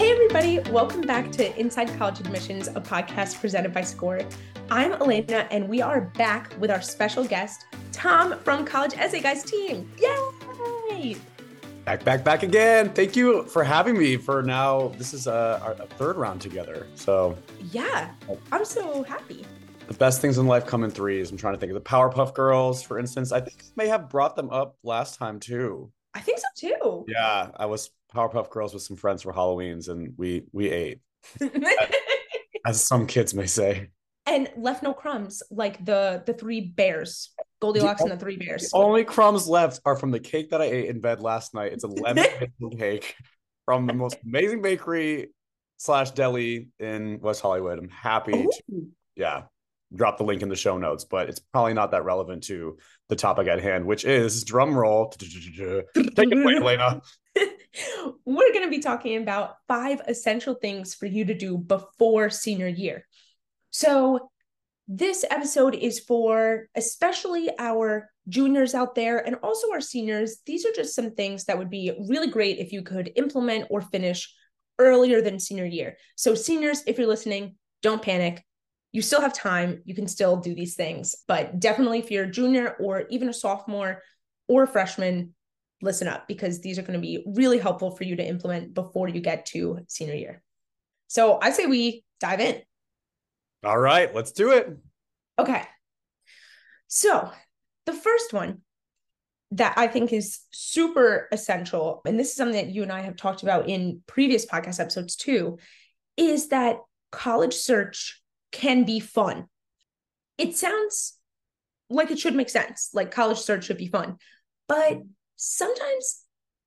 Hey, everybody, welcome back to Inside College Admissions, a podcast presented by Scoir. I'm Elena, and we are back with our special guest, Tom from College Essay Guys team. Yay! Back, back, back again. Thank you for having me for now. This is a, our third round together. So, yeah, I'm so happy. The best things in life come in threes. I'm trying to think of the Powerpuff Girls, for instance. I think I may have brought them up last time too. I think so too. Yeah, I was Powerpuff Girls with some friends for Halloween's, and we we ate, as some kids may say. And left no crumbs, like the the three bears, Goldilocks the, and the three bears. The only crumbs left are from the cake that I ate in bed last night. It's a lemon cake from the most amazing bakery slash deli in West Hollywood. I'm happy. To, yeah, drop the link in the show notes, but it's probably not that relevant to the topic at hand, which is drum roll. Take it away, Elena. We're going to be talking about five essential things for you to do before senior year. So, this episode is for especially our juniors out there and also our seniors. These are just some things that would be really great if you could implement or finish earlier than senior year. So, seniors, if you're listening, don't panic you still have time. You can still do these things. But definitely, if you're a junior or even a sophomore or a freshman, listen up because these are going to be really helpful for you to implement before you get to senior year. So I say we dive in. All right, let's do it. Okay. So the first one that I think is super essential, and this is something that you and I have talked about in previous podcast episodes too, is that college search can be fun. It sounds like it should make sense, like college search should be fun. But sometimes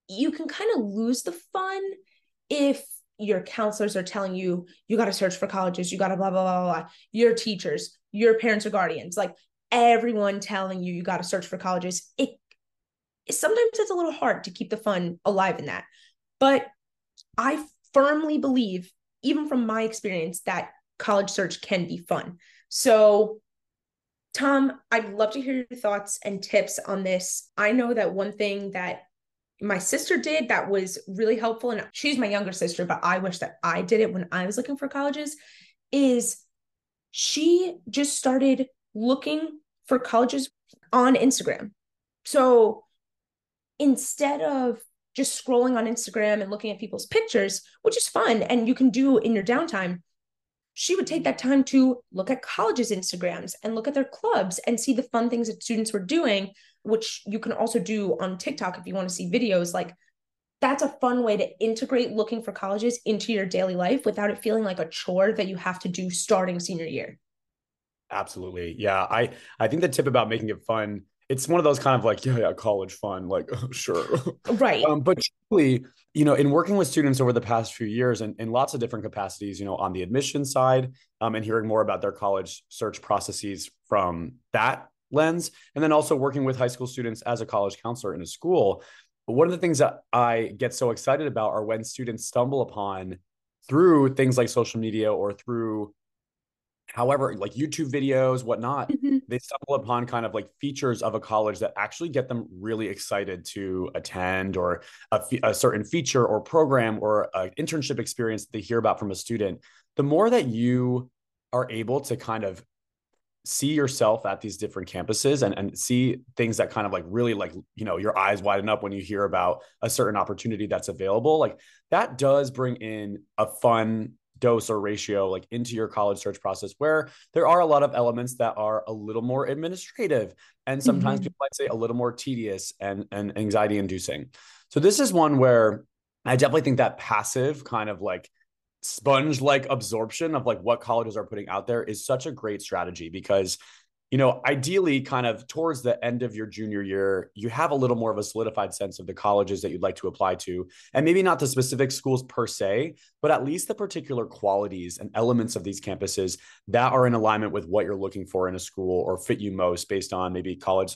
you can kind of lose the fun if your counselors are telling you you got to search for colleges, you got to blah, blah, blah, blah, your teachers, your parents or guardians, like everyone telling you you got to search for colleges. It sometimes it's a little hard to keep the fun alive in that. But I firmly believe, even from my experience, that college search can be fun. So, Tom, I'd love to hear your thoughts and tips on this. I know that one thing that my sister did that was really helpful, and she's my younger sister, but I wish that I did it when I was looking for colleges, is she just started looking for colleges on Instagram. So instead of just scrolling on Instagram and looking at people's pictures, which is fun and you can do in your downtime, she would take that time to look at colleges' Instagrams and look at their clubs and see the fun things that students were doing, which you can also do on TikTok if you want to see videos. Like that's a fun way to integrate looking for colleges into your daily life without it feeling like a chore that you have to do starting senior year. Absolutely. Yeah. I I think the tip about making it fun it's one of those kind of like yeah, yeah college fun like oh, sure. Right. Um, but truly you know in working with students over the past few years and in lots of different capacities you know on the admission side um, and hearing more about their college search processes from that lens and then also working with high school students as a college counselor in a school but one of the things that i get so excited about are when students stumble upon through things like social media or through however like youtube videos whatnot mm-hmm. they stumble upon kind of like features of a college that actually get them really excited to attend or a, a certain feature or program or an internship experience that they hear about from a student the more that you are able to kind of see yourself at these different campuses and, and see things that kind of like really like you know your eyes widen up when you hear about a certain opportunity that's available like that does bring in a fun dose or ratio like into your college search process where there are a lot of elements that are a little more administrative and sometimes mm-hmm. people might say a little more tedious and, and anxiety inducing so this is one where i definitely think that passive kind of like sponge like absorption of like what colleges are putting out there is such a great strategy because you know, ideally, kind of towards the end of your junior year, you have a little more of a solidified sense of the colleges that you'd like to apply to. And maybe not the specific schools per se, but at least the particular qualities and elements of these campuses that are in alignment with what you're looking for in a school or fit you most based on maybe college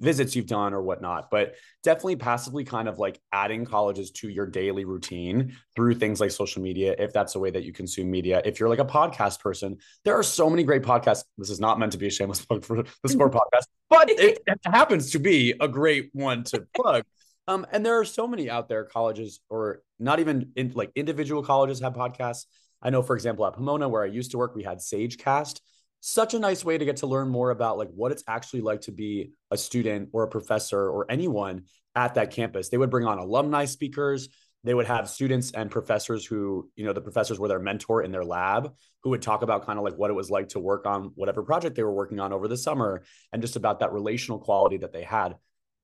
visits you've done or whatnot, but definitely passively kind of like adding colleges to your daily routine through things like social media, if that's the way that you consume media. If you're like a podcast person, there are so many great podcasts. This is not meant to be a shameless plug for the Scoir podcast, but it, it happens to be a great one to plug. Um, and there are so many out there colleges or not even in like individual colleges have podcasts. I know, for example, at Pomona, where I used to work, we had SageCast. Such a nice way to get to learn more about like what it's actually like to be a student or a professor or anyone at that campus. They would bring on alumni speakers. They would have students and professors who, you know, the professors were their mentor in their lab, who would talk about kind of like what it was like to work on whatever project they were working on over the summer and just about that relational quality that they had.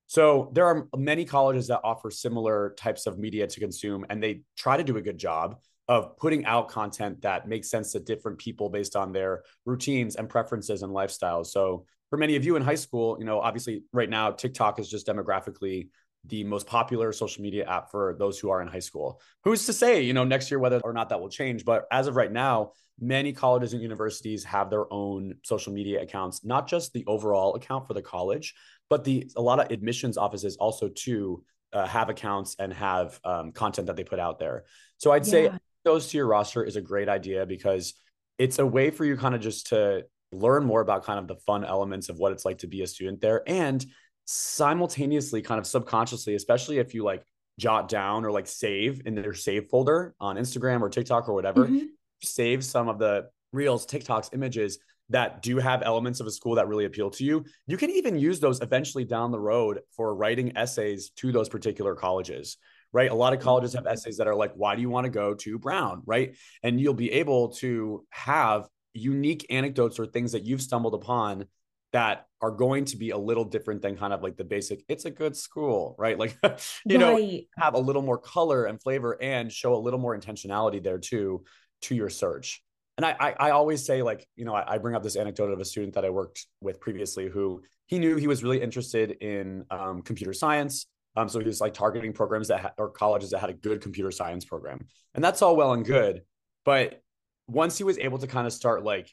So there are many colleges that offer similar types of media to consume, and they try to do a good job of putting out content that makes sense to different people based on their routines and preferences and lifestyles. So for many of you in high school, you know, obviously right now TikTok is just demographically the most popular social media app for those who are in high school. Who's to say, you know, next year whether or not that will change, but as of right now, many colleges and universities have their own social media accounts, not just the overall account for the college, but the a lot of admissions offices also too uh, have accounts and have um, content that they put out there. So I'd yeah. say those to your roster is a great idea because it's a way for you kind of just to learn more about kind of the fun elements of what it's like to be a student there and simultaneously kind of subconsciously especially if you like jot down or like save in their save folder on Instagram or TikTok or whatever mm-hmm. save some of the reels TikToks images that do have elements of a school that really appeal to you, you can even use those eventually down the road for writing essays to those particular colleges, right? A lot of colleges have essays that are like, why do you want to go to Brown, right? And you'll be able to have unique anecdotes or things that you've stumbled upon that are going to be a little different than kind of like the basic it's a good school right like you right. know have a little more color and flavor and show a little more intentionality there too to your search and I, I, I always say like you know I, I, bring up this anecdote of a student that I worked with previously who he knew he was really interested in um, computer science. Um, so he was like targeting programs that ha- or colleges that had a good computer science program, and that's all well and good. But once he was able to kind of start like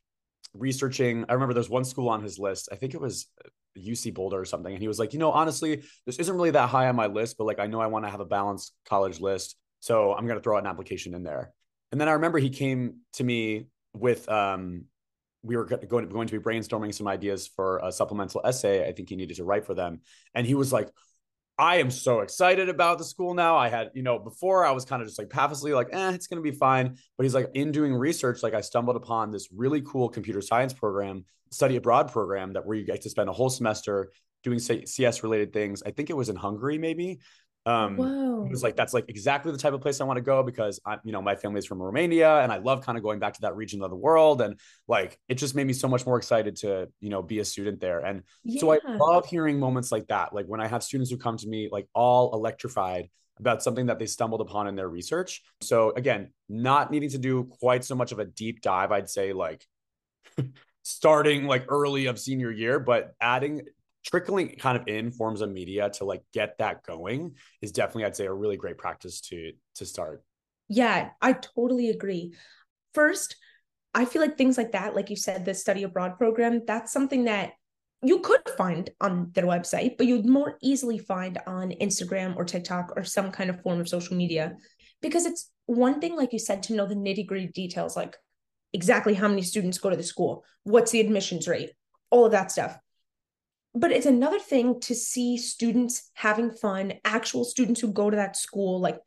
researching, I remember there's one school on his list. I think it was UC Boulder or something, and he was like, you know, honestly, this isn't really that high on my list, but like I know I want to have a balanced college list, so I'm gonna throw an application in there. And then I remember he came to me with um, we were going to, going to be brainstorming some ideas for a supplemental essay. I think he needed to write for them, and he was like, "I am so excited about the school now." I had, you know, before I was kind of just like passive, like, "Eh, it's going to be fine." But he's like, in doing research, like I stumbled upon this really cool computer science program, study abroad program that where you get to spend a whole semester doing CS related things. I think it was in Hungary, maybe, um Whoa. it was like that's like exactly the type of place i want to go because i you know my family's from romania and i love kind of going back to that region of the world and like it just made me so much more excited to you know be a student there and yeah. so i love hearing moments like that like when i have students who come to me like all electrified about something that they stumbled upon in their research so again not needing to do quite so much of a deep dive i'd say like starting like early of senior year but adding trickling kind of in forms of media to like get that going is definitely i'd say a really great practice to to start. Yeah i totally agree. First i feel like things like that like you said the study abroad program that's something that you could find on their website but you'd more easily find on instagram or tiktok or some kind of form of social media. Because it's one thing like you said to know the nitty gritty details like exactly how many students go to the school what's the admissions rate all of that stuff but it's another thing to see students having fun, actual students who go to that school, like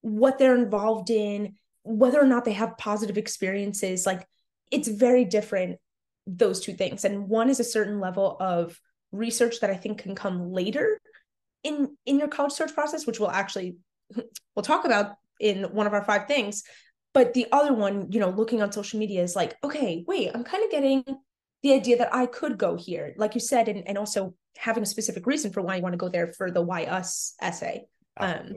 what they're involved in, whether or not they have positive experiences. Like it's very different, those two things. And one is a certain level of research that I think can come later in in your college search process, which we'll actually we'll talk about in one of our five things. But the other one, you know, looking on social media is like, okay, wait, I'm kind of getting the idea that I could go here, like you said, and, and also having a specific reason for why you want to go there for the why us essay. Um,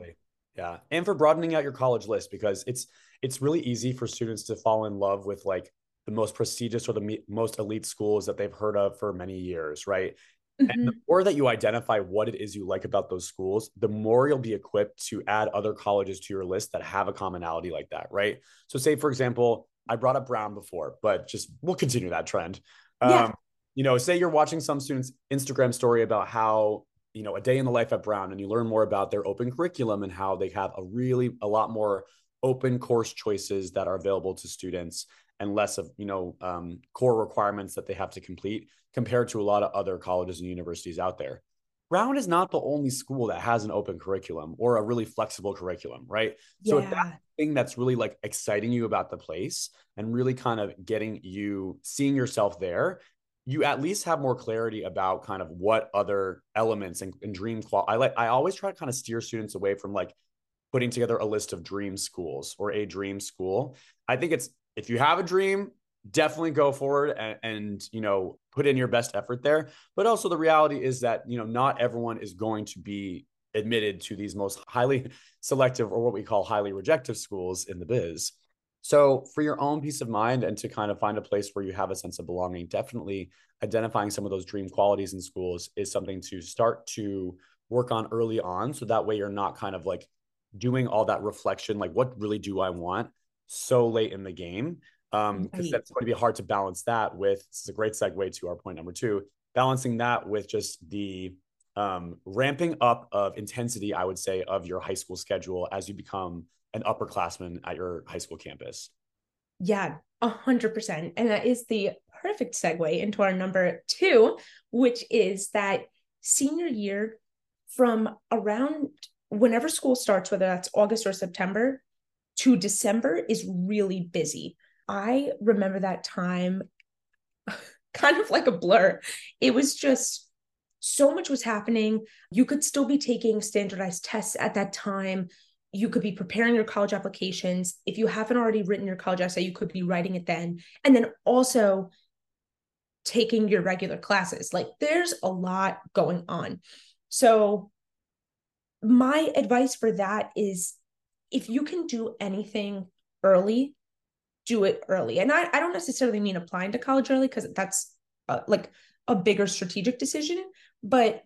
yeah. And for broadening out your college list, because it's it's really easy for students to fall in love with like the most prestigious or the me- most elite schools that they've heard of for many years, right? Mm-hmm. And the mm-hmm. more that you identify what it is you like about those schools, the more you'll be equipped to add other colleges to your list that have a commonality like that, right? So, say for example, I brought up Brown before, but just we'll continue that trend. Yeah. Um, you know, say you're watching some student's Instagram story about how, you know, a day in the life at Brown and you learn more about their open curriculum and how they have a really a lot more open course choices that are available to students and less of, you know, um, core requirements that they have to complete compared to a lot of other colleges and universities out there. Brown is not the only school that has an open curriculum or a really flexible curriculum, right? Yeah. So if that thing that's really like exciting you about the place and really kind of getting you seeing yourself there, you at least have more clarity about kind of what other elements and, and dream qual. I like I always try to kind of steer students away from like putting together a list of dream schools or a dream school. I think it's if you have a dream, definitely go forward and, and, you know put in your best effort there but also the reality is that you know not everyone is going to be admitted to these most highly selective or what we call highly rejective schools in the biz. So for your own peace of mind and to kind of find a place where you have a sense of belonging definitely identifying some of those dream qualities in schools is something to start to work on early on. So that way you're not kind of like doing all that reflection like what really do i want so late in the game? Um because right. that's going to be hard to balance that with this is a great segue to our point number two balancing that with just the um, ramping up of intensity i would say of your high school schedule as you become an upperclassman at your high school campus. Yeah a hundred percent. And that is the perfect segue into our number two which is that senior year from around whenever school starts whether that's august or september to december is really busy. I remember that time kind of like a blur. It was just so much was happening. You could still be taking standardized tests at that time. You could be preparing your college applications. If you haven't already written your college essay, you could be writing it then. And then also taking your regular classes. Like there's a lot going on. So, my advice for that is if you can do anything early, do it early. And I, I don't necessarily mean applying to college early because that's uh, like a bigger strategic decision. But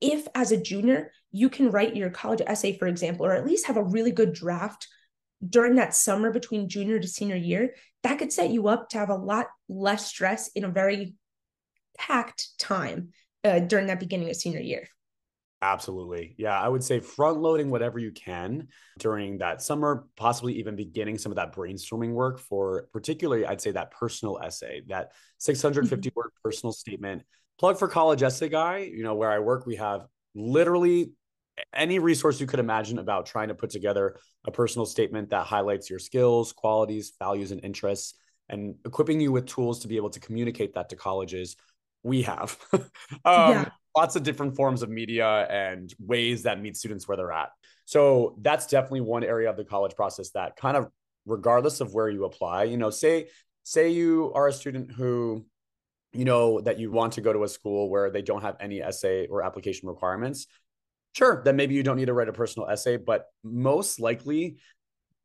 if as a junior, you can write your college essay, for example, or at least have a really good draft during that summer between junior to senior year, that could set you up to have a lot less stress in a very packed time uh, during that beginning of senior year. Absolutely. Yeah. I would say front loading whatever you can during that summer, possibly even beginning some of that brainstorming work for particularly, I'd say that personal essay, that 650 mm-hmm. word personal statement. Plug for College Essay Guy, you know, where I work, we have literally any resource you could imagine about trying to put together a personal statement that highlights your skills, qualities, values, and interests, and equipping you with tools to be able to communicate that to colleges. We have. um, yeah lots of different forms of media and ways that meet students where they're at. So that's definitely one area of the college process that kind of regardless of where you apply, you know, say say you are a student who you know that you want to go to a school where they don't have any essay or application requirements. Sure, then maybe you don't need to write a personal essay, but most likely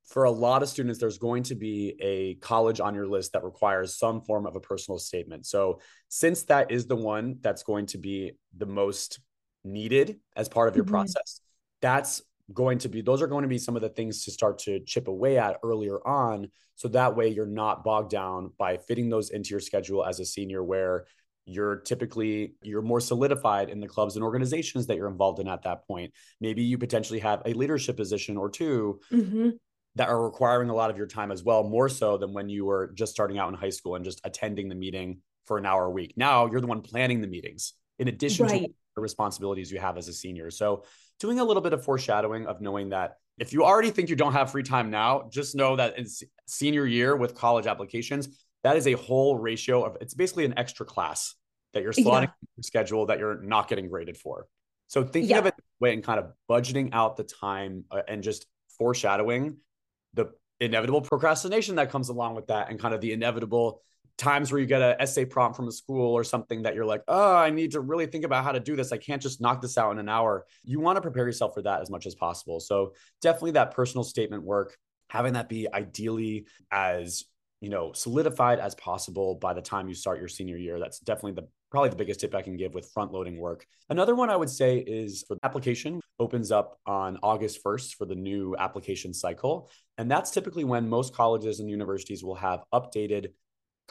for a lot of students, there's going to be a college on your list that requires some form of a personal statement. So, since that is the one that's going to be the most needed as part of your mm-hmm. process, that's going to be, those are going to be some of the things to start to chip away at earlier on. So that way you're not bogged down by fitting those into your schedule as a senior, where you're typically you're more solidified in the clubs and organizations that you're involved in at that point maybe you potentially have a leadership position or 2 mm-hmm that are requiring a lot of your time as well, more so than when you were just starting out in high school and just attending the meeting for an hour a week. Now you're the one planning the meetings in addition right. to the responsibilities you have as a senior. So doing a little bit of foreshadowing of knowing that if you already think you don't have free time now, just know that in senior year with college applications, that is a whole ratio of it's basically an extra class that you're slotting yeah. your schedule that you're not getting graded for. So thinking yeah. of it way and kind of budgeting out the time uh, and just foreshadowing the inevitable procrastination that comes along with that and kind of the inevitable times where you get an essay prompt from a school or something that you're like, oh, I need to really think about how to do this. I can't just knock this out in an hour. You want to prepare yourself for that as much as possible. So definitely that personal statement work, having that be ideally as you know solidified as possible by the time you start your senior year that's definitely the probably the biggest tip i can give with front loading work another one i would say is for the application opens up on august 1st for the new application cycle and that's typically when most colleges and universities will have updated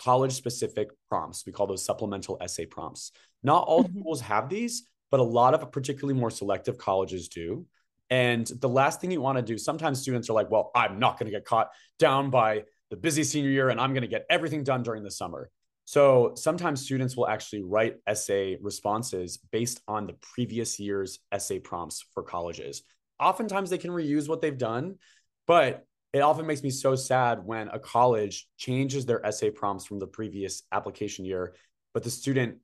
college specific prompts we call those supplemental essay prompts not all mm-hmm. schools have these but a lot of particularly more selective colleges do and the last thing you want to do, sometimes students are like, well, I'm not going to get caught down by the busy senior year and I'm going to get everything done during the summer. So sometimes students will actually write essay responses based on the previous year's essay prompts for colleges. Oftentimes they can reuse what they've done, but it often makes me so sad when a college changes their essay prompts from the previous application year, but the student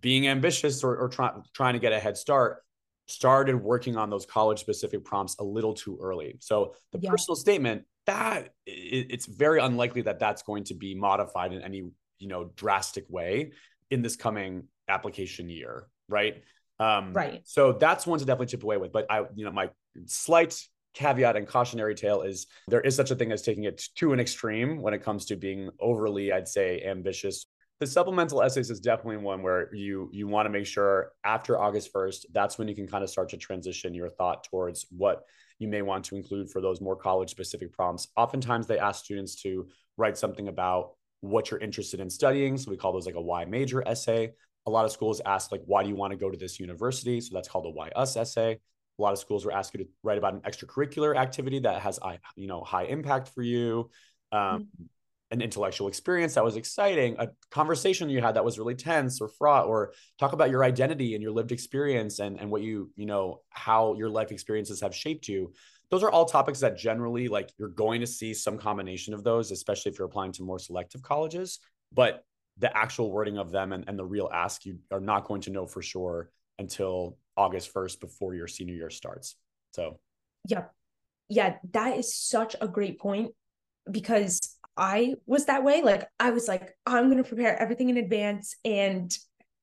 being ambitious or, or try, trying to get a head start started working on those college specific prompts a little too early. So the yeah. personal statement that it, it's very unlikely that that's going to be modified in any you know drastic way in this coming application year, right? Um, right. So that's one to definitely chip away with. But I, you know, my slight caveat and cautionary tale is there is such a thing as taking it to an extreme when it comes to being overly, I'd say, ambitious the supplemental essays is definitely one where you you want to make sure after August 1st, that's when you can kind of start to transition your thought towards what you may want to include for those more college specific prompts. Oftentimes they ask students to write something about what you're interested in studying. So we call those like a why major essay. A lot of schools ask like, why do you want to go to this university? So that's called a why us essay. A lot of schools will ask you to write about an extracurricular activity that has, you know, high impact for you. Um, mm-hmm an intellectual experience that was exciting, a conversation you had that was really tense or fraught, or talk about your identity and your lived experience and, and what you, you know, how your life experiences have shaped you. Those are all topics that generally like you're going to see some combination of those, especially if you're applying to more selective colleges. But the actual wording of them and, and the real ask you are not going to know for sure until August 1st before your senior year starts. So, yeah. Yeah, that is such a great point because I was that way. Like I was like, I'm going to prepare everything in advance. And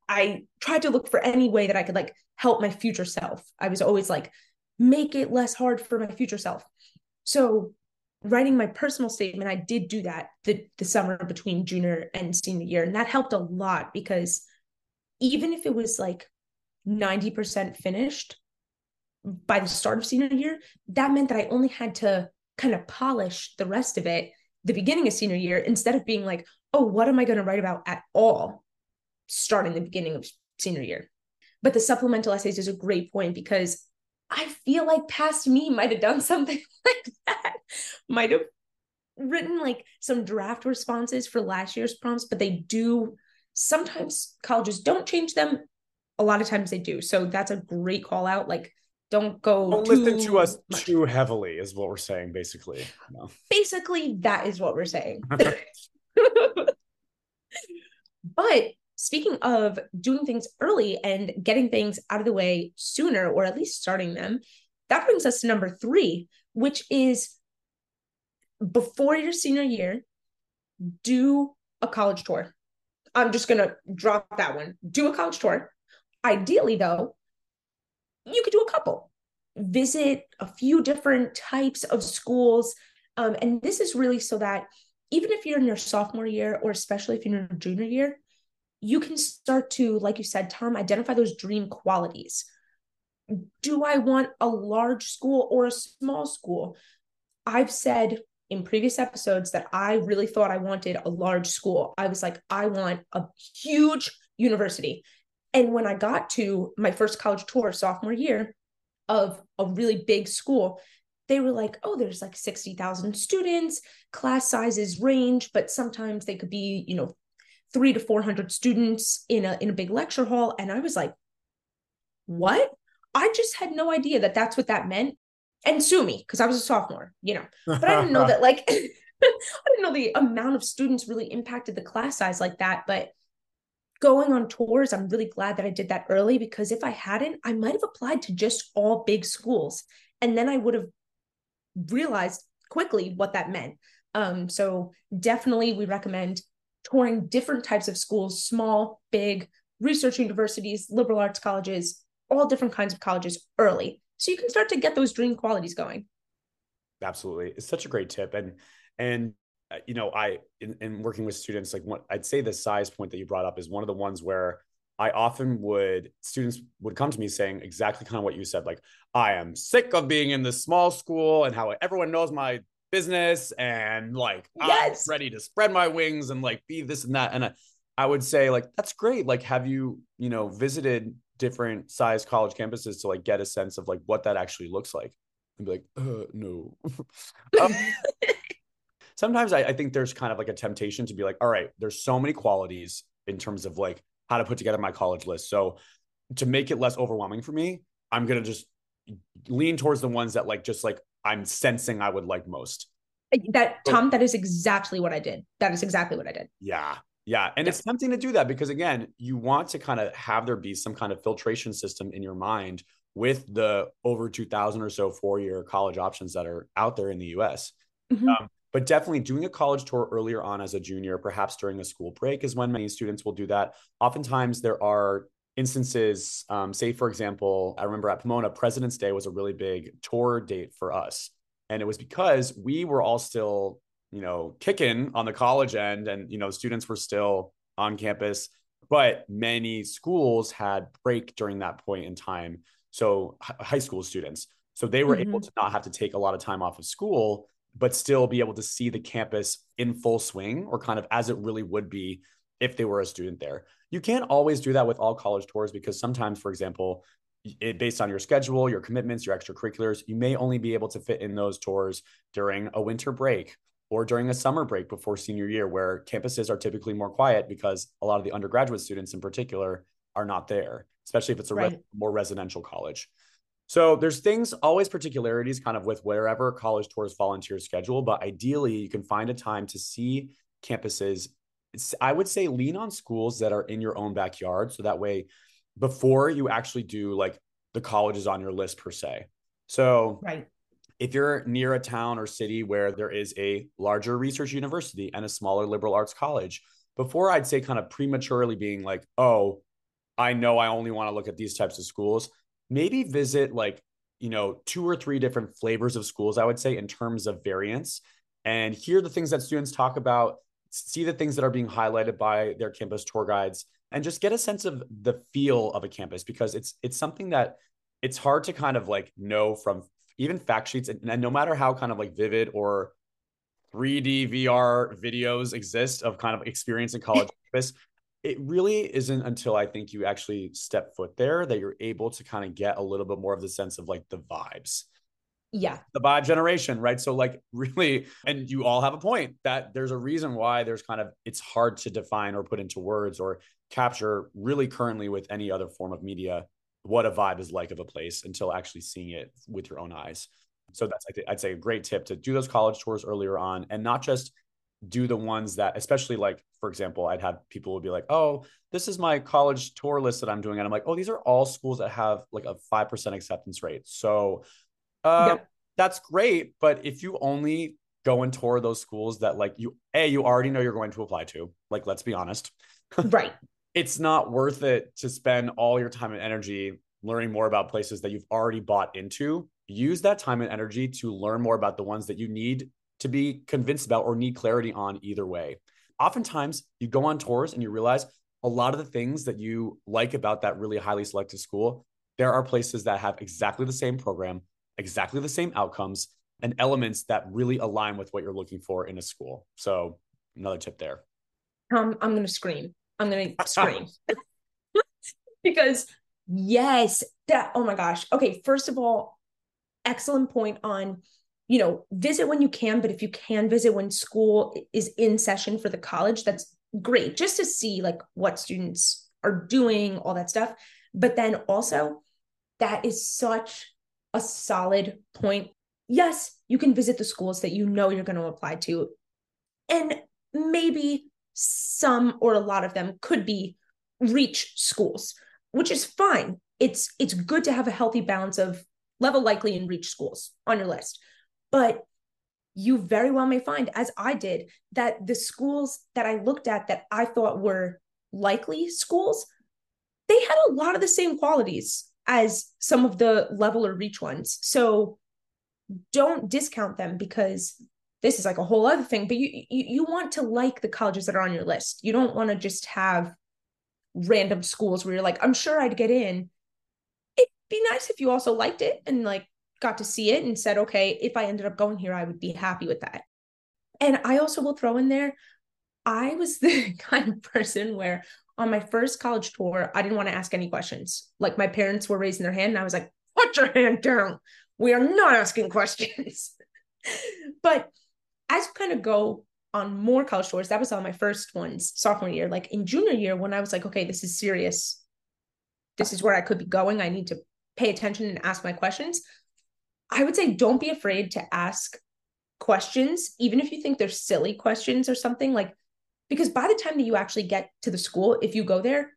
I tried to look for any way that I could like help my future self. I was always like, make it less hard for my future self. So writing my personal statement, I did do that the, the summer between junior and senior year. And that helped a lot because even if it was like 90% finished by the start of senior year, that meant that I only had to kind of polish the rest of it the beginning of senior year instead of being like, oh, what am I going to write about at all starting the beginning of senior year? But the supplemental essays is a great point because I feel like past me might have done something like that, might have written like some draft responses for last year's prompts, but they do sometimes colleges don't change them. A lot of times they do. So that's a great call out. Like don't go don't listen to us much. too heavily is what we're saying basically no. basically that is what we're saying but speaking of doing things early and getting things out of the way sooner or at least starting them that brings us to number three which is before your senior year do a college tour i'm just gonna drop that one do a college tour ideally though you could do a couple. Visit a few different types of schools. Um, and this is really so that even if you're in your sophomore year or especially if you're in your junior year you can start to like you said tom identify those dream qualities. Do i want a large school or a small school? I've said in previous episodes that i really thought i wanted a large school. I was like i want a huge university and when I got to my first college tour sophomore year of a really big school, they were like, oh, there's like 60,000 students, class sizes range, but sometimes they could be, you know, three to 400 students in a, in a big lecture hall. And I was like, what? I just had no idea that that's what that meant. And sue me because I was a sophomore, you know, but I didn't know that like, I didn't know the amount of students really impacted the class size like that. But going on tours, I'm really glad that I did that early because if I hadn't, I might have applied to just all big schools. And then I would have realized quickly what that meant. Um, so definitely we recommend touring different types of schools, small, big, research universities, liberal arts colleges, all different kinds of colleges early. So you can start to get those dream qualities going. Absolutely. It's such a great tip. And and you know, I in, in working with students, like what I'd say the size point that you brought up is one of the ones where I often would students would come to me saying exactly kind of what you said, like I am sick of being in this small school and how everyone knows my business and like yes. I'm ready to spread my wings and like be this and that. And I, I would say like that's great. Like, have you you know visited different size college campuses to like get a sense of like what that actually looks like? And be like, uh, no. um, sometimes I, I think there's kind of like a temptation to be like, all right, there's so many qualities in terms of like how to put together my college list. So to make it less overwhelming for me, I'm gonna just lean towards the ones that like just like I'm sensing I would like most. That Tom, that is exactly what I did. That is exactly what I did. Yeah. Yeah. And it's tempting to do that because again, you want to kind of have there be some kind of filtration system in your mind with the over 2000 or so four year college options that are out there in the US. Mm-hmm. Um, but definitely doing a college tour earlier on as a junior, perhaps during a school break, is when many students will do that. Oftentimes, there are instances, um, say, for example, I remember at Pomona, President's Day was a really big tour date for us. And it was because we were all still, you know, kicking on the college end and, you know, students were still on campus, but many schools had break during that point in time. So, high school students. So they were mm-hmm. able to not have to take a lot of time off of school but still be able to see the campus in full swing or kind of as it really would be if they were a student there. You can't always do that with all college tours because sometimes, for example, it, based on your schedule, your commitments, your extracurriculars, you may only be able to fit in those tours during a winter break or during a summer break before senior year, where campuses are typically more quiet because a lot of the undergraduate students in particular are not there, especially if it's a right. res- more residential college. So there's things, always particularities kind of with wherever college tours your schedule, but ideally you can find a time to see campuses. I would say lean on schools that are in your own backyard. So that way, before you actually do like the colleges on your list per se. So right. if you're near a town or city where there is a larger research university and a smaller liberal arts college, before I'd say kind of prematurely being like, oh, I know I only want to look at these types of schools maybe visit like you know two or three different flavors of schools i would say in terms of variance and hear the things that students talk about see the things that are being highlighted by their campus tour guides and just get a sense of the feel of a campus because it's it's something that it's hard to kind of like know from even fact sheets and, and no matter how kind of like vivid or 3D VR videos exist of kind of experience in college campus, it really isn't until I think you actually step foot there that you're able to kind of get a little bit more of the sense of like the vibes. Yeah. The vibe generation, right? So, like, really, and you all have a point that there's a reason why there's kind of, it's hard to define or put into words or capture really currently with any other form of media what a vibe is like of a place until actually seeing it with your own eyes. So, that's, I'd say, a great tip to do those college tours earlier on and not just do the ones that especially like for example i'd have people would be like oh this is my college tour list that i'm doing and i'm like oh these are all schools that have like a 5% acceptance rate. So uh, yeah. that's great but if you only go and tour those schools that like you a you already know you're going to apply to like let's be honest. Right. It's not worth it to spend all your time and energy learning more about places that you've already bought into. Use that time and energy to learn more about the ones that you need to be convinced about or need clarity on either way. Oftentimes, you go on tours and you realize a lot of the things that you like about that really highly selected school, there are places that have exactly the same program, exactly the same outcomes, and elements that really align with what you're looking for in a school. So, another tip there. Um, I'm going to scream. I'm going to scream. because, yes, that, oh my gosh. Okay, first of all, excellent point on you know, visit when you can, but if you can visit when school is in session for the college, that's great just to see like what students are doing, all that stuff. But then also, that is such a solid point. Yes, you can visit the schools that you know you're going to apply to. And maybe some or a lot of them could be reach schools, which is fine. It's it's good to have a healthy balance of level likely and reach schools on your list. But you very well may find, as I did, that the schools that I looked at that I thought were likely schools, they had a lot of the same qualities as some of the level or reach ones. So don't discount them because this is like a whole other thing. But you you, you want to like the colleges that are on your list. You don't want to just have random schools where you're like, I'm sure I'd get in. It'd be nice if you also liked it and like got to see it and said, okay, if I ended up going here, I would be happy with that. And I also will throw in there, I was the kind of person where on my first college tour, I didn't want to ask any questions. Like my parents were raising their hand, and I was like, put your hand down. We are not asking questions. but as you kind of go on more college tours, that was on my first ones sophomore year. Like in junior year, when I was like, okay, this is serious. This is where I could be going. I need to pay attention and ask my questions. I would say don't be afraid to ask questions, even if you think they're silly questions or something like, because by the time that you actually get to the school, if you go there,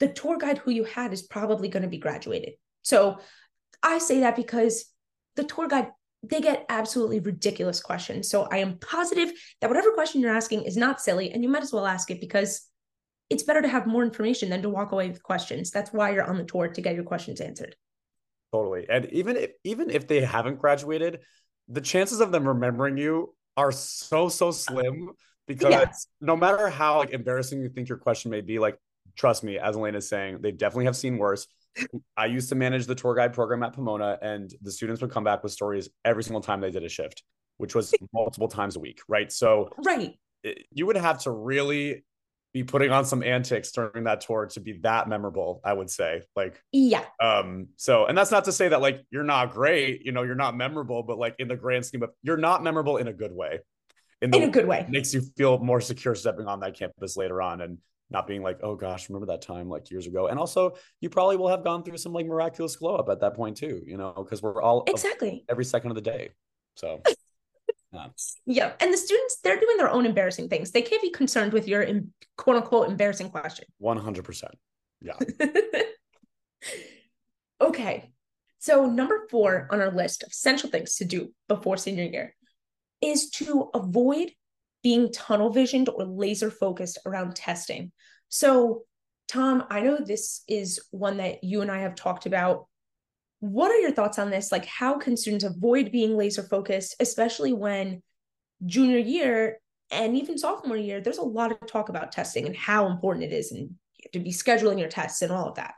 the tour guide who you had is probably going to be graduated. So I say that because the tour guide, they get absolutely ridiculous questions. So I am positive that whatever question you're asking is not silly and you might as well ask it because it's better to have more information than to walk away with questions. That's why you're on the tour to get your questions answered. Totally. And even if even if they haven't graduated, the chances of them remembering you are so so slim because yeah. no matter how like embarrassing you think your question may be, like trust me, as Elena is saying, they definitely have seen worse. I used to manage the tour guide program at Pomona, and the students would come back with stories every single time they did a shift, which was multiple times a week, right? So, right, you would have to really be putting on some antics during that tour to be that memorable i would say like yeah. um so and that's not to say that like you're not great you know you're not memorable but like in the grand scheme of you're not memorable in a good way. In, the, in a good way. Makes you feel more secure stepping on that campus later on and not being like oh gosh remember that time like years ago? And also you probably will have gone through some like miraculous glow up at that point too you know because we're all exactly. every second of the day so Yeah. yeah. And the students, they're doing their own embarrassing things. They can't be concerned with your quote unquote embarrassing question. 100%. Yeah. okay. So, number four on our list of essential things to do before senior year is to avoid being tunnel visioned or laser focused around testing. So, Tom, I know this is one that you and I have talked about what are your thoughts on this? Like, how can students avoid being laser focused, especially when junior year and even sophomore year, there's a lot of talk about testing and how important it is and to be scheduling your tests and all of that.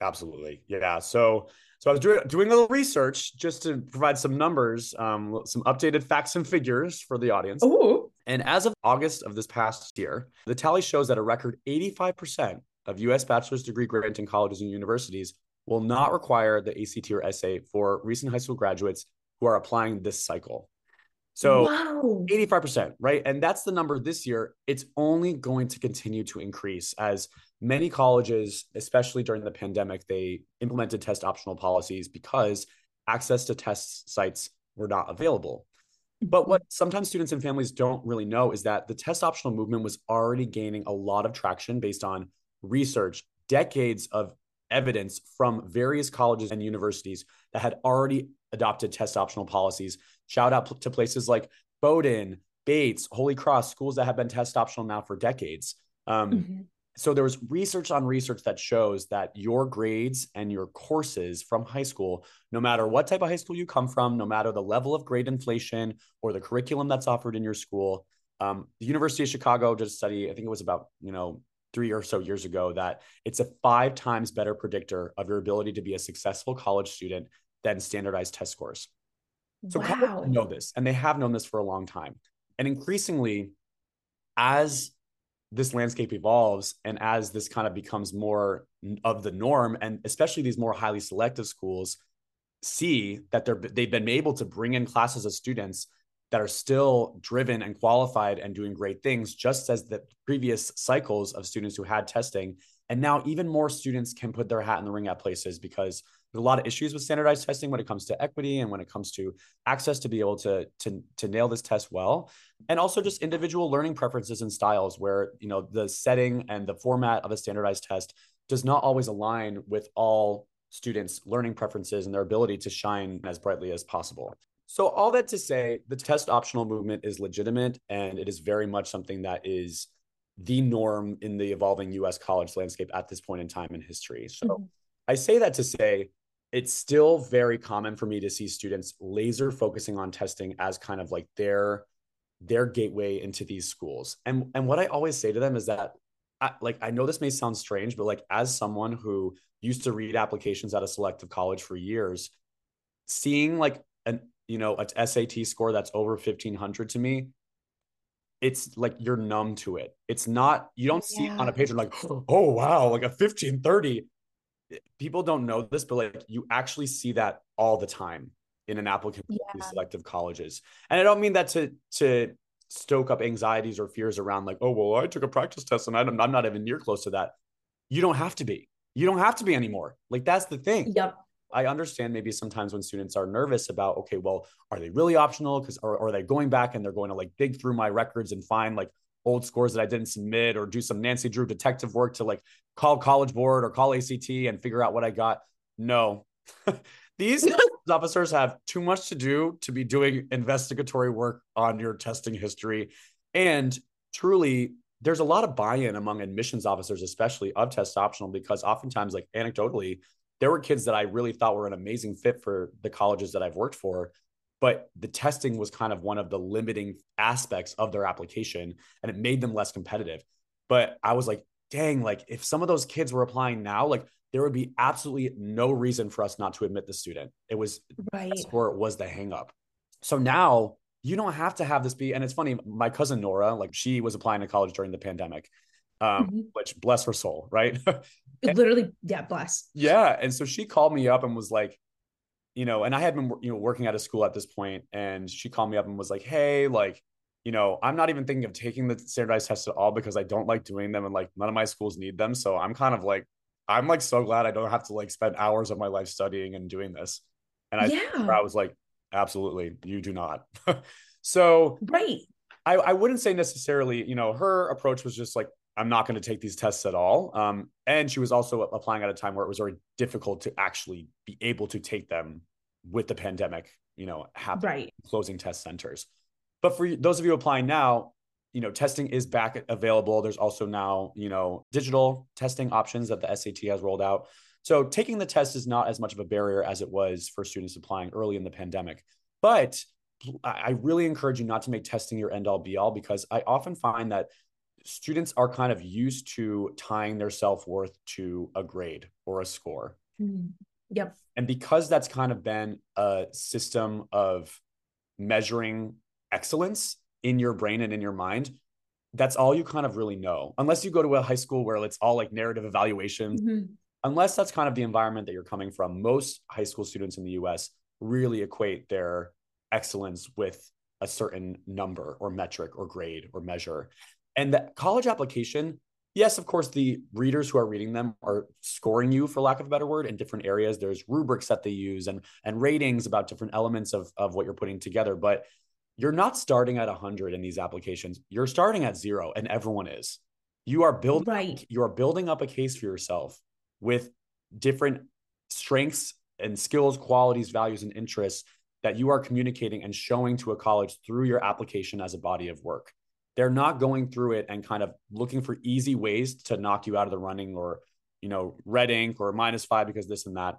Absolutely. Yeah. So, so I was doing, doing a little research just to provide some numbers, um, some updated facts and figures for the audience. Ooh. And as of August of this past year, the tally shows that a record 85% of US bachelor's degree granting colleges and universities will not require the ACT or SAT for recent high school graduates who are applying this cycle. So wow. 85%, right? And that's the number this year. It's only going to continue to increase as many colleges, especially during the pandemic, they implemented test optional policies because access to test sites were not available. But what mm-hmm. sometimes students and families don't really know is that the test optional movement was already gaining a lot of traction based on research, decades of evidence from various colleges and universities that had already adopted test optional policies. Shout out to places like Bowdoin, Bates, Holy Cross, schools that have been test optional now for decades. Um, mm-hmm. So there was research on research that shows that your grades and your courses from high school, no matter what type of high school you come from, no matter the level of grade inflation or the curriculum that's offered in your school, um, the University of Chicago did a study. I think it was about you know three or so years ago that it's a five times better predictor of your ability to be a successful college student than standardized test scores. So wow. know this, and they have known this for a long time. And increasingly, as this landscape evolves and as this kind of becomes more of the norm, and especially these more highly selective schools see that they're they've been able to bring in classes of students that are still driven and qualified and doing great things, just as the previous cycles of students who had testing. And now even more students can put their hat in the ring at places because there's a lot of issues with standardized testing when it comes to equity and when it comes to access to be able to, to, to nail this test well. And also just individual learning preferences and styles where, you know, the setting and the format of a standardized test does not always align with all students' learning preferences and their ability to shine as brightly as possible. So, all that to say, the test optional movement is legitimate and it is very much something that is the norm in the evolving US college landscape at this point in time in history. So, mm-hmm. I say that to say it's still very common for me to see students laser focusing on testing as kind of like their their gateway into these schools. And and what I always say to them is that I, like I know this may sound strange, but like as someone who used to read applications at a selective college for years, seeing like an you know, a SAT score that's over 1500 to me, it's like you're numb to it. It's not, you don't see yeah. on a page, like, oh, wow, like a 1530. People don't know this, but like you actually see that all the time. in an applicant yeah. selective colleges. And I don't mean that to to stoke up anxieties or fears around like, oh well, I took a practice test and I'm, I'm not even near close to that. You don't have to be. You don't have to be anymore. Like that's the thing. Yep. I understand maybe sometimes when students are nervous about, okay, well, are they really optional? Because or are they going back and they're going to like dig through my records and find like old scores that I didn't submit or do some Nancy Drew detective work to like call College Board or call ACT and figure out what I got. No. These officers have too much to do to be doing investigatory work on your testing history. And truly, there's a lot of buy-in among admissions officers, especially of test optional, because oftentimes, like anecdotally, there were kids that I really thought were an amazing fit for the colleges that I've worked for, but the testing was kind of one of the limiting aspects of their application and it made them less competitive. But I was like, dang, like if some of those kids were applying now, like there would be absolutely no reason for us not to admit the student. It was right. score was the hangup. So now you don't have to have this be. And it's funny, my cousin Nora, like she was applying to college during the pandemic, um, mm-hmm. which bless her soul, right? Literally, yeah, bless. Yeah, and so she called me up and was like, you know, and I had been you know working at a school at this point, and she called me up and was like, hey, like you know, I'm not even thinking of taking the standardized tests at all because I don't like doing them and like none of my schools need them. So I'm kind of like I'm like so glad I don't have to like spend hours of my life studying and doing this. And I, yeah. I was like, absolutely, you do not. so, right. I, I wouldn't say necessarily, you know, her approach was just like, I'm not going to take these tests at all. Um, and she was also applying at a time where it was very difficult to actually be able to take them with the pandemic, you know, happening, right. closing test centers. But for those of you applying now, you know, testing is back available. There's also now, you know, digital testing options that the SAT has rolled out. So taking the test is not as much of a barrier as it was for students applying early in the pandemic. But I really encourage you not to make testing your end all be all because I often find that students are kind of used to tying their self worth to a grade or a score. Mm-hmm. Yep. And because that's kind of been a system of measuring excellence in your brain and in your mind, that's all you kind of really know. Unless you go to a high school where it's all like narrative evaluation, mm-hmm. unless that's kind of the environment that you're coming from, most high school students in the US really equate their excellence with a certain number or metric or grade or measure. And the college application, yes, of course, the readers who are reading them are scoring you, for lack of a better word, in different areas. There's rubrics that they use and and ratings about different elements of, of what you're putting together. But you're not starting at 100 in these applications you're starting at zero and everyone is you are building right you are building up a case for yourself with different strengths and skills qualities values and interests that you are communicating and showing to a college through your application as a body of work they're not going through it and kind of looking for easy ways to knock you out of the running or you know red ink or minus five because this and that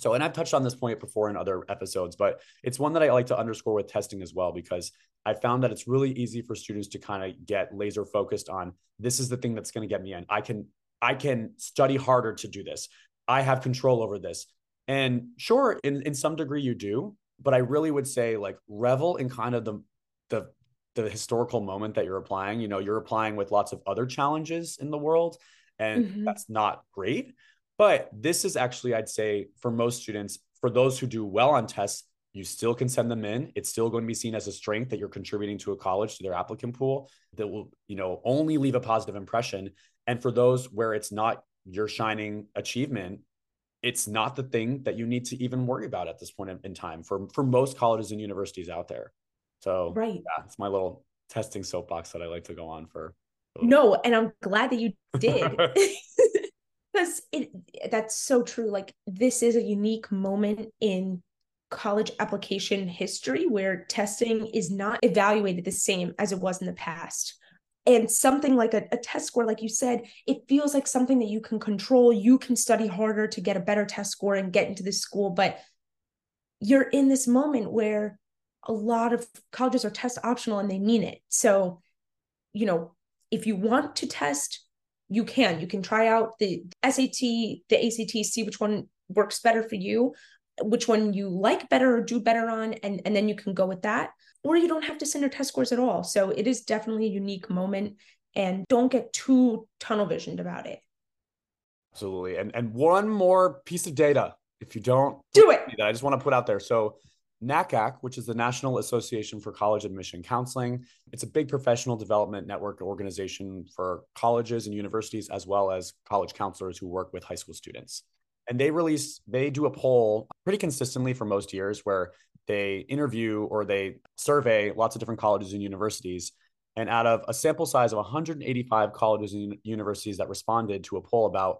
so, and I've touched on this point before in other episodes, but it's one that I like to underscore with testing as well, because I found that it's really easy for students to kind of get laser focused on this is the thing that's going to get me in. I can, I can study harder to do this. I have control over this. And sure, in, in some degree you do, but I really would say like revel in kind of the, the, the historical moment that you're applying. You know, you're applying with lots of other challenges in the world, and mm-hmm. that's not great but this is actually, I'd say, for most students, for those who do well on tests, you still can send them in. It's still going to be seen as a strength that you're contributing to a college, to their applicant pool that will, you know, only leave a positive impression. And for those where it's not your shining achievement, it's not the thing that you need to even worry about at this point in, in time for for most colleges and universities out there. So right, yeah, it's my little testing soapbox that I like to go on for. No, and I'm glad that you did. because it that's so true like this is a unique moment in college application history where testing is not evaluated the same as it was in the past and something like a, a, test score like you said it feels like something that you can control you can study harder to get a better test score and get into this school but you're in this moment where a lot of colleges are test optional and they mean it. So you know if you want to test you can. You can try out the SAT the ACT see which one works better for you which one you like better or do better on and and then you can go with that. Or you don't have to send your test scores at all. So it is definitely a unique moment and don't get too tunnel visioned about it. Absolutely. And and one more piece of data if you don't do it. i just want to put out there. So NACAC, which is the National Association for College Admission Counseling. It's a big professional development network organization for colleges and universities, as well as college counselors who work with high school students. And they release, they do a poll pretty consistently for most years where they interview or they survey lots of different colleges and universities. And out of a sample size of 185 colleges and universities that responded to a poll about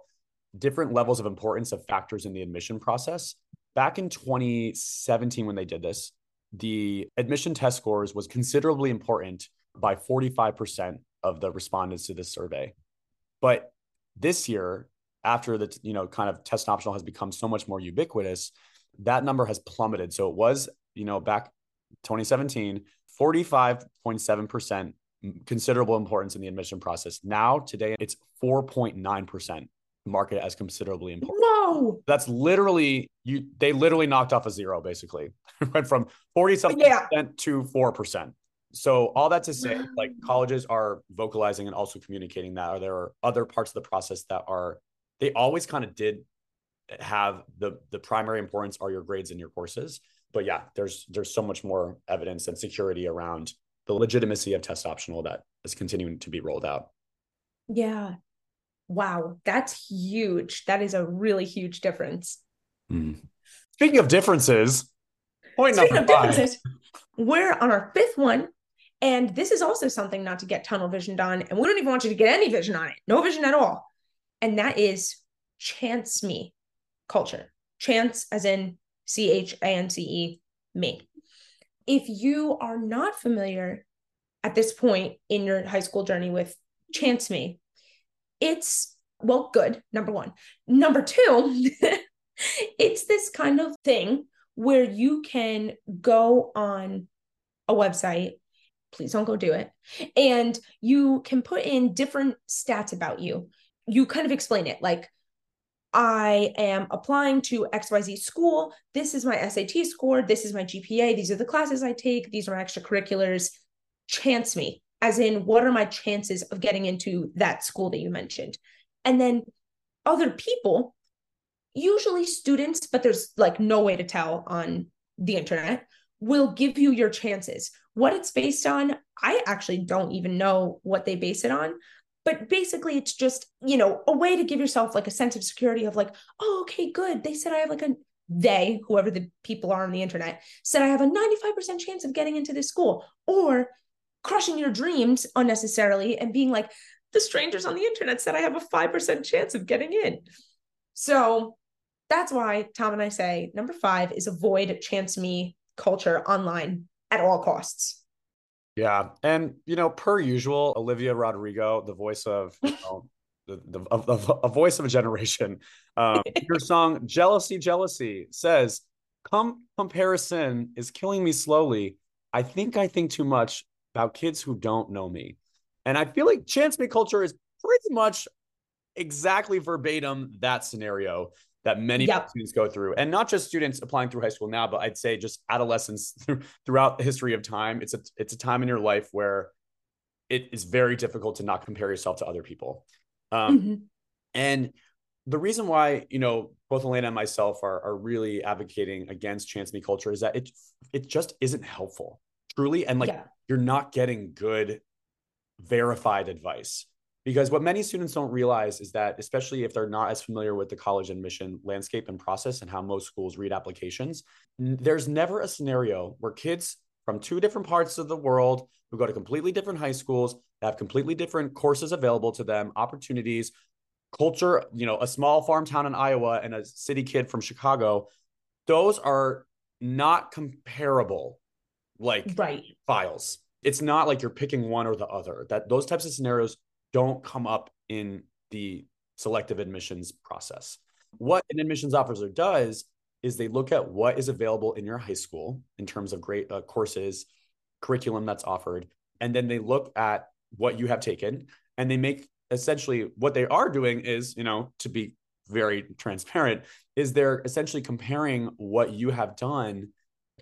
different levels of importance of factors in the admission process, back in 2017 when they did this the admission test scores was considerably important by 45% of the respondents to this survey. But this year after the you know kind of test optional has become so much more ubiquitous that number has plummeted. So it was you know back 2017 45.7% considerable importance in the admission process. Now today it's 4.9% market as considerably important. Whoa. That's literally you they literally knocked off a zero basically. Went from 40 something Yeah. percent to 4%. So all that to say like colleges are vocalizing and also communicating that or there are other parts of the process that are they always kind of did have the the primary importance are your grades and your courses. But yeah, there's there's so much more evidence and security around the legitimacy of test optional that is continuing to be rolled out. Yeah. Wow. That's huge. That is a really huge difference. Hmm. Speaking of differences, point Speaking number of five. differences, we're on our fifth one. And this is also something not to get tunnel visioned on. And we don't even want you to get any vision on it. No vision at all. And that is chance me culture. Chance as in C H A N C E me. If you are not familiar at this point in your high school journey with chance me, it's well, good. Number one. Number two, it's this kind of thing where you can go on a website. Please don't go do it. And you can put in different stats about you. You kind of explain it like, I am applying to XYZ school. This is my SAT score. This is my GPA. These are the classes I take. These are my extracurriculars. Chance me, as in, what are my chances of getting into that school that you mentioned? And then other people, usually students, but there's like no way to tell on the internet, will give you your chances. What it's based on, I actually don't even know what they base it on. But basically, it's just, you know, a way to give yourself like a sense of security of like, oh, okay, good. They said I have like a, they, whoever the people are on the internet, said I have a 95% chance of getting into this school. Or crushing your dreams unnecessarily and being like, the strangers on the internet said I have a 5% chance of getting in. So that's why Tom and I say number five is avoid chance me culture online at all costs. Yeah, and you know, per usual, Olivia Rodrigo, the voice of you know, the, the of, of, a voice of a generation, um, your song "Jealousy, Jealousy" says, "Come comparison is killing me slowly. I think I think too much about kids who don't know me," and I feel like chance me culture is pretty much exactly verbatim that scenario that many Yep. students go through. And not just students applying through high school now but i'd say just adolescents through, throughout the history of time. It's a it's a time in your life where it is very difficult to not compare yourself to other people. Um, Mhm. and the reason why you know both elena and myself are, are really advocating against chance me culture is that it it just isn't helpful truly and like yeah. you're not getting good verified advice because what many students don't realize is that especially if they're not as familiar with the college admission landscape and process and how most schools read applications there's never a scenario where kids from two different parts of the world who go to completely different high schools have completely different courses available to them opportunities culture you know a small farm town in iowa and a city kid from chicago those are not comparable like Right. files. It's not like you're picking one or the other. That those types of scenarios don't come up in the selective admissions process. What an admissions officer does is they look at what is available in your high school in terms of great uh, courses, curriculum that's offered, and then they look at what you have taken and they make essentially what they are doing is, you know, to be very transparent, is they're essentially comparing what you have done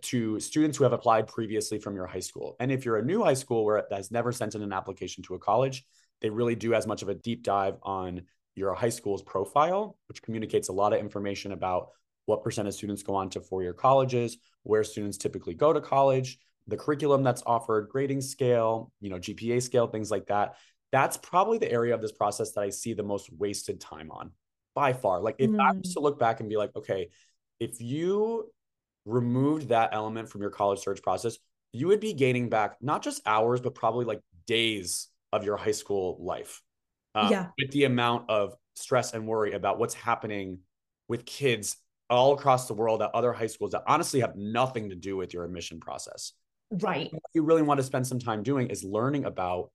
to students who have applied previously from your high school. And if you're a new high school where it has never sent in an application to a college, they really do as much of a deep dive on your high school's profile, which communicates a lot of information about what percent of students go on to four-year colleges, where students typically go to college, the curriculum that's offered, grading scale, you know, GPA scale, things like that. That's probably the area of this process that I see the most wasted time on by far. Like if mm. I was to look back and be like, okay, if you removed that element from your college search process, you would be gaining back not just hours, but probably like days of your high school life. Um, yeah. With the amount of stress and worry about what's happening with kids all across the world at other high schools that honestly have nothing to do with your admission process. Right. What you really want to spend some time doing is learning about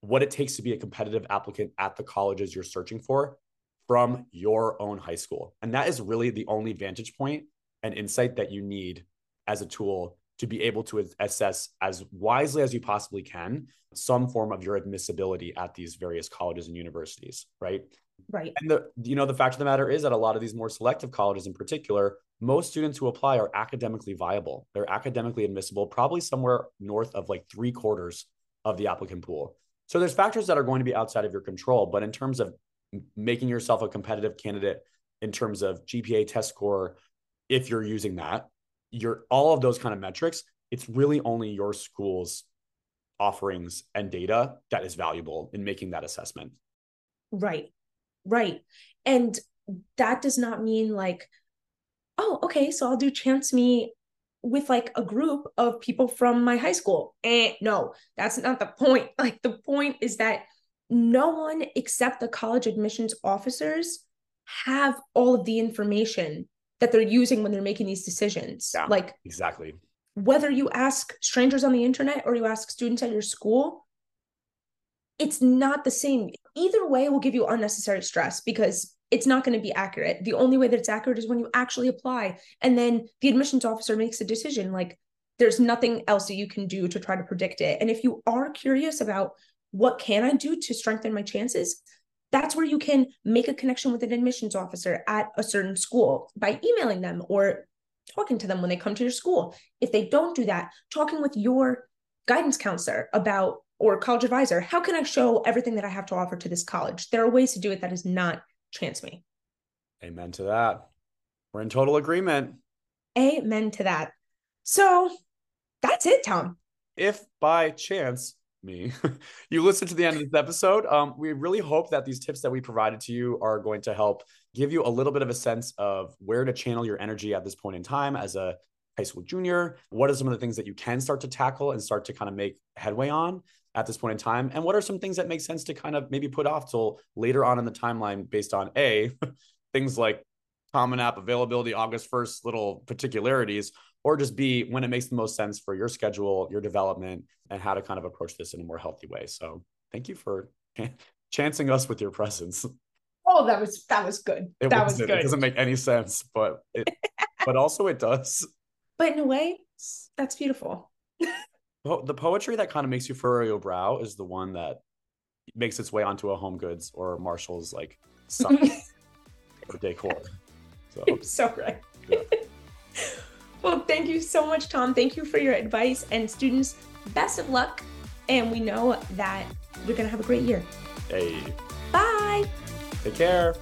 what it takes to be a competitive applicant at the colleges you're searching for from your own high school. And that is really the only vantage point and insight that you need as a tool to be able to assess as wisely as you possibly can some form of your admissibility at these various colleges and universities, right? Right. And the you know the fact of the matter is that a lot of these more selective colleges in particular, most students who apply are academically viable. They're academically admissible, probably somewhere north of like three quarters of the applicant pool. So there's factors that are going to be outside of your control, but in terms of making yourself a competitive candidate in terms of GPA test score, if you're using that, you're all of those kind of metrics, it's really only your school's offerings and data that is valuable in making that assessment. Right. Right. And that does not mean like, oh, okay, so I'll do chance me with like a group of people from my high school. And no, that's not the point. Like the point is that no one except the college admissions officers have all of the information that they're using when they're making these decisions. Yeah, like exactly. Whether you ask strangers on the internet or you ask students at your school, it's not the same. Either way will give you unnecessary stress because it's not going to be accurate. The only way that it's accurate is when you actually apply and then the admissions officer makes a decision. Like there's nothing else that you can do to try to predict it. And if you are curious about what can I do to strengthen my chances, that's where you can make a connection with an admissions officer at a certain school by emailing them or talking to them when they come to your school. If they don't do that, talking with your guidance counselor about or college advisor, how can I show everything that I have to offer to this college? There are ways to do it that is not chance me. Amen to that. We're in total agreement. Amen to that. So that's it, Tom. If by chance me. You listen to the end of this episode. Um, we really hope that these tips that we provided to you are going to help give you a little bit of a sense of where to channel your energy at this point in time as a high school junior. What are some of the things that you can start to tackle and start to kind of make headway on at this point in time? And what are some things that make sense to kind of maybe put off till later on in the timeline based on a things like common app availability august 1st little particularities or just b when it makes the most sense for your schedule your development and how to kind of approach this in a more healthy way. So thank you for chancing us with your presence. Oh that was that was good. It that was good it doesn't make any sense but it but also it does. But in a way that's beautiful. The poetry that kind of makes you furrow your brow is the one that makes its way onto a home goods or marshall's like or decor. So, You're so right. Yeah. Well thank you so much tom. Thank you for your advice. And students best of luck. And we know that you're gonna have a great year. Hey. Bye. Take care